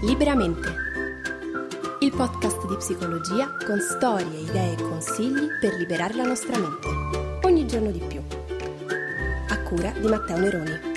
Liberamente. Il podcast di psicologia con storie, idee e consigli per liberare la nostra mente. Ogni giorno di più. A cura di Matteo Neroni.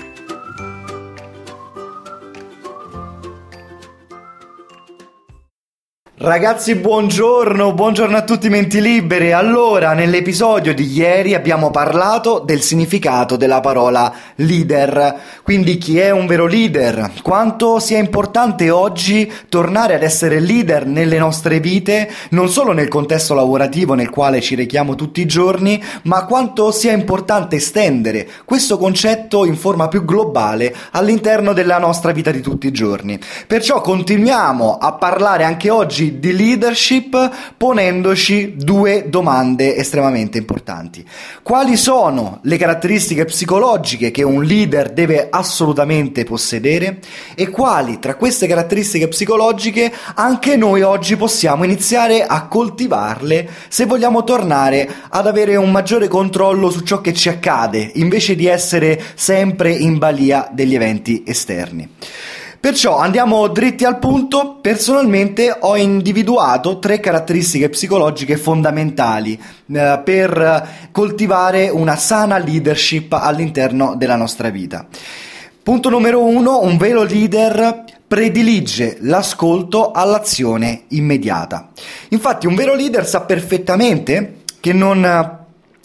Ragazzi, buongiorno, buongiorno a tutti menti libere. Allora, nell'episodio di ieri abbiamo parlato del significato della parola leader. Quindi chi è un vero leader? Quanto sia importante oggi tornare ad essere leader nelle nostre vite, non solo nel contesto lavorativo nel quale ci rechiamo tutti i giorni, ma quanto sia importante estendere questo concetto in forma più globale all'interno della nostra vita di tutti i giorni. Perciò continuiamo a parlare anche oggi di leadership ponendoci due domande estremamente importanti. Quali sono le caratteristiche psicologiche che un leader deve assolutamente possedere e quali tra queste caratteristiche psicologiche anche noi oggi possiamo iniziare a coltivarle se vogliamo tornare ad avere un maggiore controllo su ciò che ci accade invece di essere sempre in balia degli eventi esterni. Perciò andiamo dritti al punto, personalmente ho individuato tre caratteristiche psicologiche fondamentali eh, per coltivare una sana leadership all'interno della nostra vita. Punto numero uno, un vero leader predilige l'ascolto all'azione immediata. Infatti un vero leader sa perfettamente che non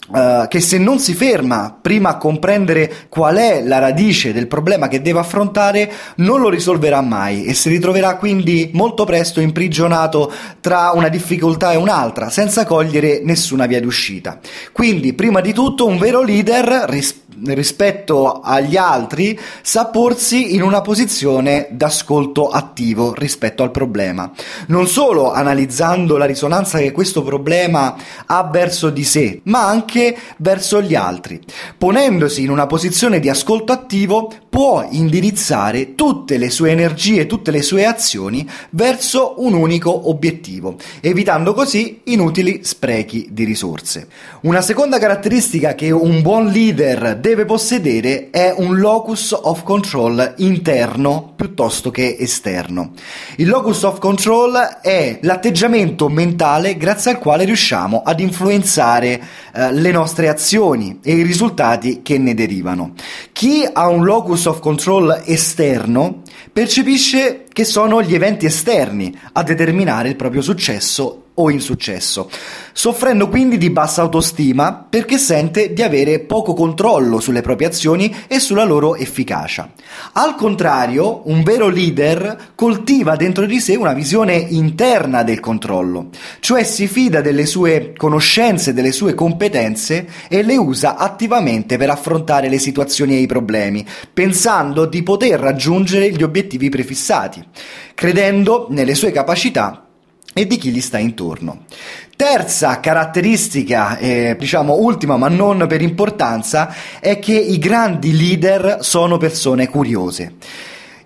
Uh, che se non si ferma prima a comprendere qual è la radice del problema che deve affrontare, non lo risolverà mai e si ritroverà quindi molto presto imprigionato tra una difficoltà e un'altra, senza cogliere nessuna via d'uscita. Quindi, prima di tutto, un vero leader rispetto rispetto agli altri sa porsi in una posizione d'ascolto attivo rispetto al problema. Non solo analizzando la risonanza che questo problema ha verso di sé, ma anche verso gli altri. Ponendosi in una posizione di ascolto attivo può indirizzare tutte le sue energie, tutte le sue azioni verso un unico obiettivo, evitando così inutili sprechi di risorse. Una seconda caratteristica che un buon leader deve possedere è un locus of control interno piuttosto che esterno. Il locus of control è l'atteggiamento mentale grazie al quale riusciamo ad influenzare eh, le nostre azioni e i risultati che ne derivano. Chi ha un locus of control esterno percepisce che sono gli eventi esterni a determinare il proprio successo o insuccesso, soffrendo quindi di bassa autostima perché sente di avere poco controllo sulle proprie azioni e sulla loro efficacia. Al contrario, un vero leader coltiva dentro di sé una visione interna del controllo, cioè si fida delle sue conoscenze, delle sue competenze e le usa attivamente per affrontare le situazioni e i problemi, pensando di poter raggiungere gli obiettivi prefissati, credendo nelle sue capacità e di chi gli sta intorno. Terza caratteristica, eh, diciamo ultima ma non per importanza, è che i grandi leader sono persone curiose.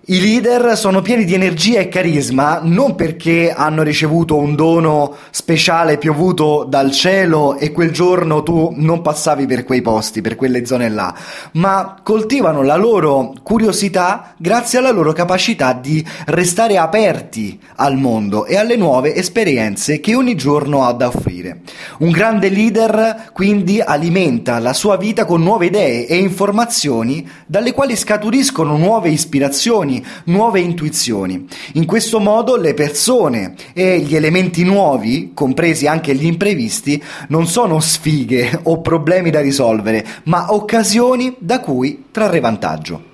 I leader sono pieni di energia e carisma non perché hanno ricevuto un dono speciale piovuto dal cielo e quel giorno tu non passavi per quei posti, per quelle zone là, ma coltivano la loro curiosità grazie alla loro capacità di restare aperti al mondo e alle nuove esperienze che ogni giorno ha da offrire. Un grande leader quindi alimenta la sua vita con nuove idee e informazioni dalle quali scaturiscono nuove ispirazioni sensazioni, nuove intuizioni. In questo modo le persone e gli elementi nuovi, compresi anche gli imprevisti, non sono sfighe o problemi da risolvere, ma occasioni da cui trarre vantaggio.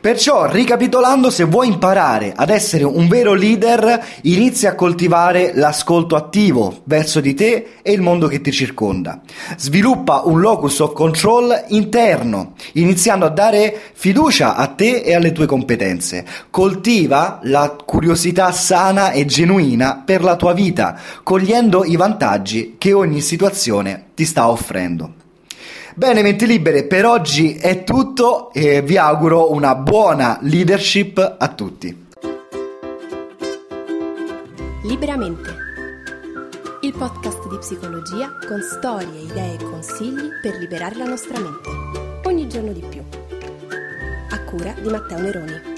Perciò, ricapitolando, se vuoi imparare ad essere un vero leader, inizia a coltivare l'ascolto attivo verso di te e il mondo che ti circonda. Sviluppa un locus of control interno, iniziando a dare fiducia a te e alle tue competenze. Coltiva la curiosità sana e genuina per la tua vita, cogliendo i vantaggi che ogni situazione ti sta offrendo. Bene, menti libere, per oggi è tutto e vi auguro una buona leadership a tutti. Liberamente. Il podcast di psicologia con storie, idee e consigli per liberare la nostra mente. Ogni giorno di più. A cura di Matteo Neroni.